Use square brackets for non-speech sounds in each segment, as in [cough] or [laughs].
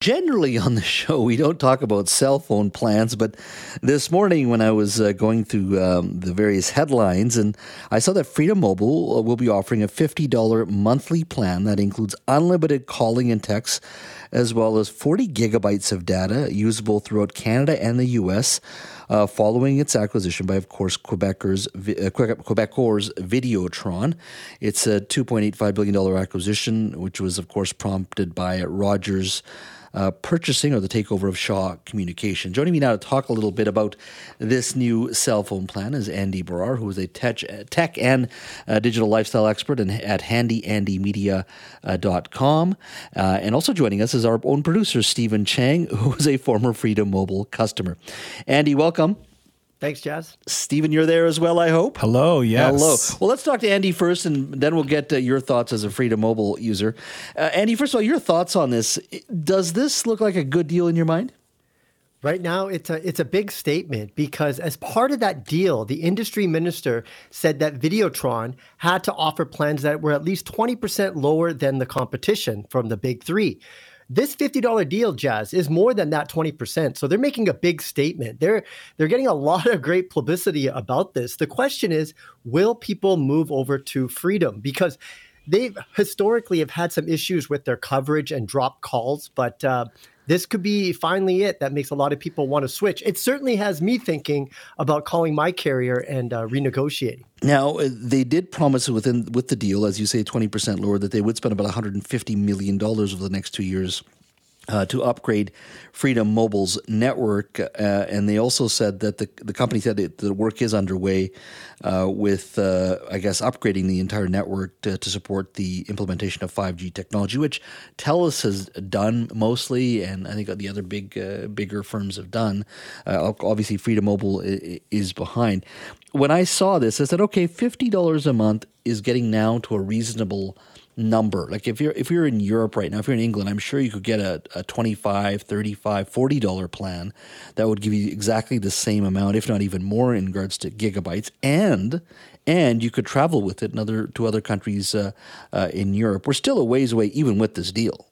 Generally, on the show, we don't talk about cell phone plans, but this morning when I was uh, going through um, the various headlines, and I saw that Freedom Mobile uh, will be offering a $50 monthly plan that includes unlimited calling and text, as well as 40 gigabytes of data usable throughout Canada and the U.S. Uh, following its acquisition by, of course, Quebecers, uh, Quebecor's Videotron. It's a $2.85 billion acquisition, which was, of course, prompted by Rogers uh, purchasing or the takeover of Shaw Communication. Joining me now to talk a little bit about this new cell phone plan is Andy Baryer, who is a tech, tech and uh, digital lifestyle expert in, at handyandymedia.com. Uh, and also joining us is our own producer, Steven Chang, [laughs] who is a former Freedom Mobile customer. Andy, welcome. Thanks, Jas. Steven, you're there as well, I hope. Hello, yes. Hello. Well, let's talk to Andy first, and then we'll get your thoughts as a Freedom Mobile user. Uh, Andy, first of all, your thoughts on this. Does this look like a good deal in your mind? Right now, it's a it's a big statement because as part of that deal, the industry minister said that Videotron had to offer plans that were at least twenty percent lower than the competition from the big three. This $50 deal, Jas, is more than that 20%. So they're making a big statement. They're they're getting a lot of great publicity about this. The question is, will people move over to Freedom? Because they historically have had some issues with their coverage and drop calls, but uh, this could be finally it that makes a lot of people want to switch. It certainly has me thinking about calling my carrier and uh, renegotiating. Now uh, they did promise within with the deal, as you say, twenty percent lower, that they would spend about one hundred and fifty million dollars over the next two years uh, to upgrade Freedom Mobile's network, uh, and they also said that the the company said the work is underway uh, with, uh, I guess, upgrading the entire network to, to, support the implementation of 5G technology, which Telus has done mostly, and I think the other big uh, bigger firms have done. Uh, obviously, Freedom Mobile is behind. When I saw this, I said, okay, fifty dollars a month is getting now to a reasonable number. Like if you're if you're in Europe right now, if you're in England, I'm sure you could get a, a 25, 35, 40 dollar plan that would give you exactly the same amount, if not even more in regards to gigabytes and and you could travel with it in other to other countries uh, uh, in Europe. We're still a ways away even with this deal.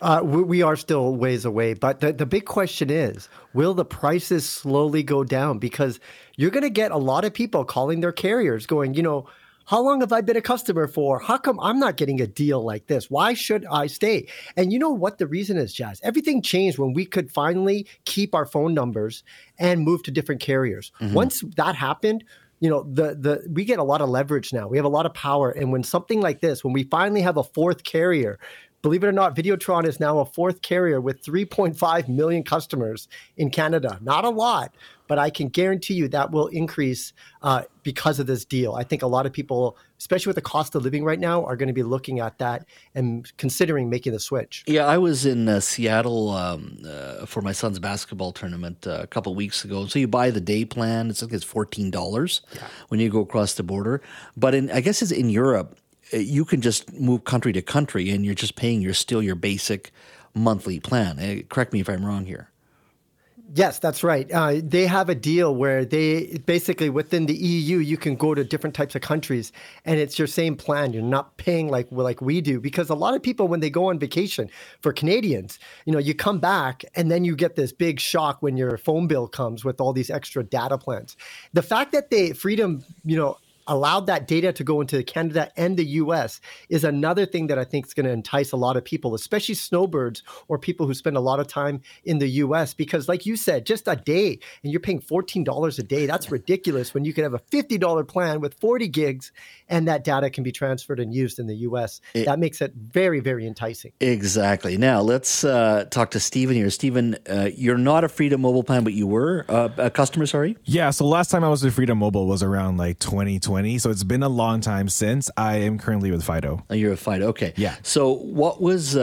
Uh, we are still ways away, but the, the big question is will the prices slowly go down? Because you're going to get a lot of people calling their carriers going, you know, how long have I been a customer for? How come I'm not getting a deal like this? Why should I stay? And you know what the reason is, Jas? Everything changed when we could finally keep our phone numbers and move to different carriers. Mm-hmm. Once that happened, you know the the we get a lot of leverage now we have a lot of power and when something like this when we finally have a fourth carrier believe it or not videotron is now a fourth carrier with 3.5 million customers in canada not a lot but I can guarantee you that will increase uh, because of this deal. I think a lot of people, especially with the cost of living right now, are going to be looking at that and considering making the switch. Yeah, I was in uh, Seattle um, uh, for my son's basketball tournament uh, a couple weeks ago. So you buy the day plan; it's like it's fourteen dollars yeah. when you go across the border. But in I guess it's in Europe, you can just move country to country, and you're just paying your still your basic monthly plan. Uh, correct me if I'm wrong here. Yes, that's right. Uh, they have a deal where they basically within the EU you can go to different types of countries, and it's your same plan. You're not paying like like we do because a lot of people when they go on vacation for Canadians, you know, you come back and then you get this big shock when your phone bill comes with all these extra data plans. The fact that they Freedom, you know, allowed that data to go into Canada and the US is another thing that I think is going to entice a lot of people, especially snowbirds or people who spend a lot of time in the US. Because, like you said, just a day and you're paying $14 a day, that's ridiculous when you can have a $50 plan with 40 gigs and that data can be transferred and used in the US. It, that makes it very, very enticing. Exactly. Now, let's uh, talk to Steven here. Steven, uh, you're not a Freedom Mobile plan, but you were uh, a customer, sorry? Yeah. So, last time I was with Freedom Mobile was around like 2020. 2020. So it's been a long time since. I am currently with Fido. Oh, you're with Fido. Okay. Yeah. So what was uh,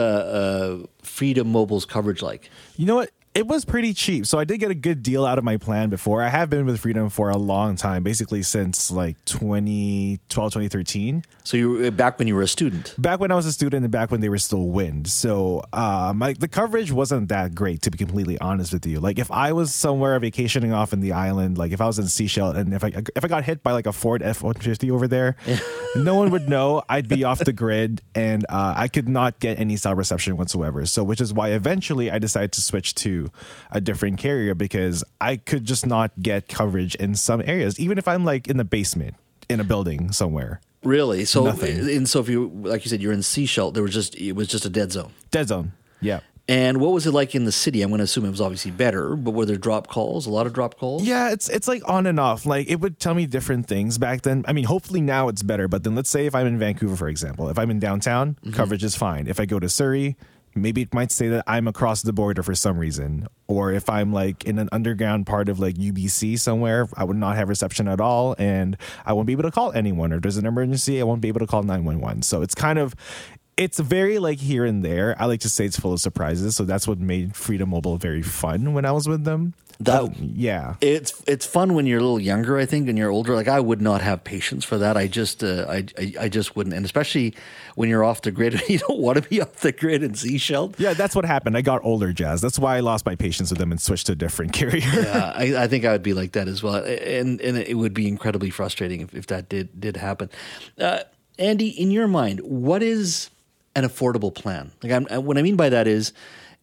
uh, Freedom Mobile's coverage like? You know what? It was pretty cheap. So I did get a good deal out of my plan before. I have been with Freedom for a long time, basically since like 2012, 2013. So you were back when you were a student. Back when I was a student and back when they were still Wind. So like the coverage wasn't that great, to be completely honest with you. Like if I was somewhere vacationing off in the island, like if I was in Seashell and if I if I got hit by like a Ford F one fifty over there, [laughs] no one would know. I'd be off the grid and uh, I could not get any cell reception whatsoever. So which is why eventually I decided to switch to a different carrier because I could just not get coverage in some areas, even if I'm like in the basement in a building somewhere. Really? So, Nothing. and so if you, like you said, you're in Seychelles, there was just it was just a dead zone. Dead zone. Yeah. And what was it like in the city? I'm going to assume it was obviously better, but were there drop calls? A lot of drop calls? Yeah, it's it's like on and off. Like it would tell me different things back then. I mean, hopefully now it's better. But then let's say if I'm in Vancouver, for example, if I'm in downtown, mm-hmm. coverage is fine. If I go to Surrey, maybe it might say that I'm across the border for some reason. Or if I'm like in an underground part of like UBC somewhere, I would not have reception at all, and I won't be able to call anyone. Or there's an emergency, I won't be able to call nine one one. So it's kind of it's very like here and there. I like to say it's full of surprises. So that's what made Freedom Mobile very fun when I was with them. That- Uh, yeah. It's it's fun when you're a little younger, I think, and you're older. Like I would not have patience for that. I just uh, I, I I just wouldn't, and especially when you're off the grid, [laughs] you don't want to be off the grid in Seychelles. Yeah, that's what happened. I got older, Jas. That's why I lost my patience with them and switched to a different [laughs] carrier. Yeah, I, I think I would be like that as well, and and it would be incredibly frustrating if, if that did did happen. Uh, Andy, in your mind, what is an affordable plan? Like, I'm, what I mean by that is,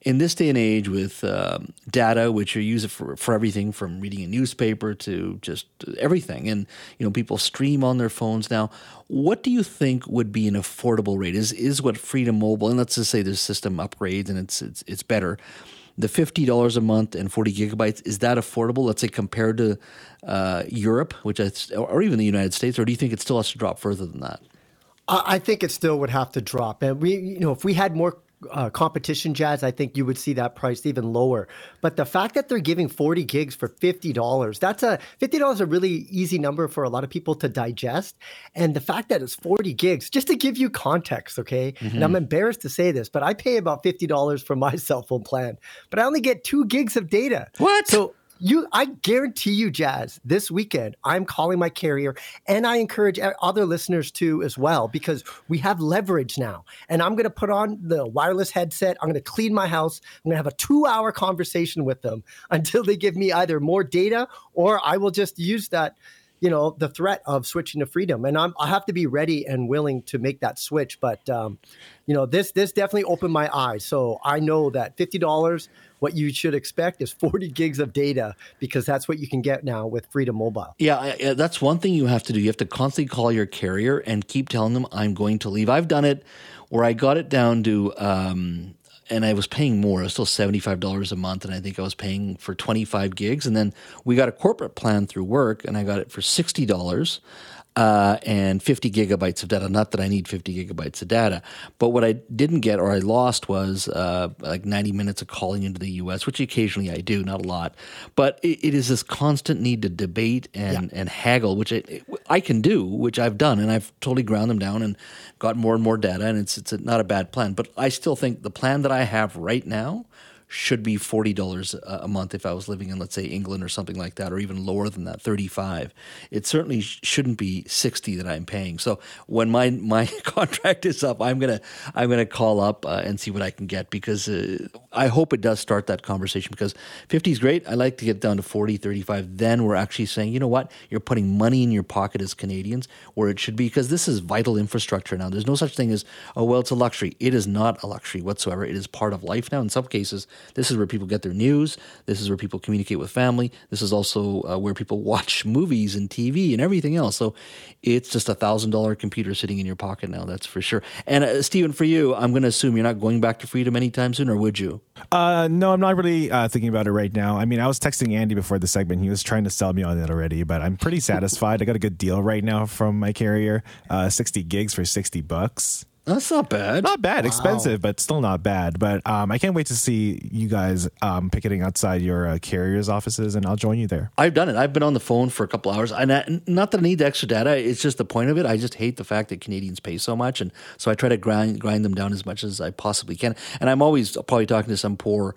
in this day and age, with um, data, which you use it for for everything from reading a newspaper to just everything, and you know people stream on their phones now. What do you think would be an affordable rate? Is is what Freedom Mobile, and let's just say the system upgrades and it's it's it's better the fifty dollars a month and forty gigabytes is that affordable? Let's say compared to uh, Europe, which or even the United States, or do you think it still has to drop further than that? I think it still would have to drop. And we, you know, if we had more uh, competition, Jas, I think you would see that price even lower. But the fact that they're giving 40 gigs for $50, that's a $50 is a really easy number for a lot of people to digest. And the fact that it's 40 gigs, just to give you context, okay? And I'm embarrassed to say this, but I pay about $50 for my [laughs] cell phone plan, but I only get two gigs of data. What? So you, I guarantee you, Jas, this weekend, I'm calling my carrier and I encourage other listeners to as well because we have leverage now. And I'm going to put on the wireless headset. I'm going to clean my house. I'm going to have a two hour conversation with them [laughs] until they give me either more data or I will just use that. You know the threat of switching to freedom, and I'm I have to be ready and willing to make that switch. But um, you know this this definitely opened my eyes. So I know that fifty dollars what you should expect is 40 gigs of data because that's what you can get now with Freedom Mobile. Yeah, I- that's one thing you have to do. You have to constantly call your carrier and keep telling them, I'm going to leave. I've done it where I got it down to, um, and I was paying more. It was still $75 a month. And I think I was paying for 25 gigs. And then we got a corporate plan through work, and I got it for $60 uh, and 50 gigabytes of data. Not that I need 50 gigabytes of data, but what I didn't get or I lost was uh, like 90 minutes of calling into the US, which occasionally I do, not a lot. But it, it is this constant need to debate and, and haggle, which I, I can do, which I've done, and I've totally ground them down and got more and more data, and it's, it's a, not a bad plan. But I still think the plan that I have right now should be forty dollars a month if I was living in, let's say, England or something like that, or even lower than that, thirty-five. It certainly sh- shouldn't be sixty that I'm paying. So when my my [laughs] contract is up, I'm gonna I'm gonna call up uh, and see what I can get because uh, I hope it does start that conversation because fifty is great. I like to get down to 40, 35. Then we're actually saying, you know what, you're putting money in your pocket as Canadians where it should be because this is vital infrastructure now. There's no such thing as oh well, it's a luxury. It is not a luxury whatsoever. It is part of life now. In some cases, this is where people get their news. This is where people communicate with family. This is also uh, where people [laughs] watch movies and TV and everything else. So it's just a thousand dollar computer sitting in your pocket now. That's for sure. And uh, Steven, for you, I'm going to assume you're not going back to freedom anytime soon, or would you? Uh, no, I'm not really uh, thinking about it right now. I mean, I was texting Andy before the segment. He was trying to sell me on it already, but I'm pretty [laughs] satisfied. I got a good deal right now from my carrier. Uh, 60 gigs for 60 bucks. That's not bad. Not bad, expensive, but still not bad. But um, I can't wait to see you guys um, picketing outside your uh, carrier's offices, and I'll join you there. I've done it. I've been on the phone for a couple hours, and I, not that I need the extra data. It's just the point of it. I just hate the fact that Canadians pay so much, and so I try to grind grind them down as much as I possibly can. And I'm always probably talking to some poor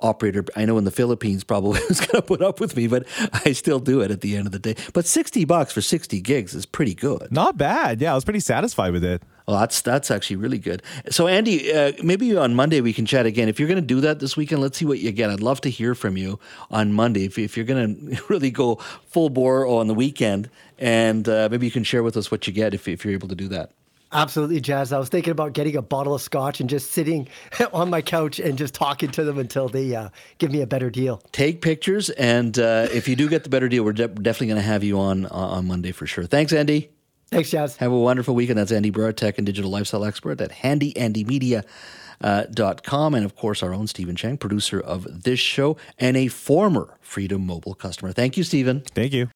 operator I know in the Philippines probably is going to put up with me, but I still do it at the end of the day. But 60 bucks for 60 gigs is pretty good. Not bad. Yeah, I was pretty satisfied with it. Well, that's that's actually really good. So, Andy, uh, maybe on Monday we can chat again. If you're going to do that this weekend, let's see what you get. I'd love to hear from you on Monday. If, if you're going [laughs] to really go full bore on the weekend, and uh, maybe you can share with us what you get if, if you're able to do that. Absolutely, Jas. I was thinking about getting a bottle of scotch and just sitting [laughs] on my couch and just talking to them until they uh, give me a better deal. Take pictures, and uh, if you do get the better deal, we're de- definitely going to have you on uh, on Monday for sure. Thanks, Andy. Thanks, Jas. Have a wonderful weekend. That's Andy Baryer, tech and digital lifestyle expert at handyandymedia.com. Uh, dot com, and of course, our own Steven Chang, producer of this show and a former Freedom Mobile customer. Thank you, Steven. Thank you.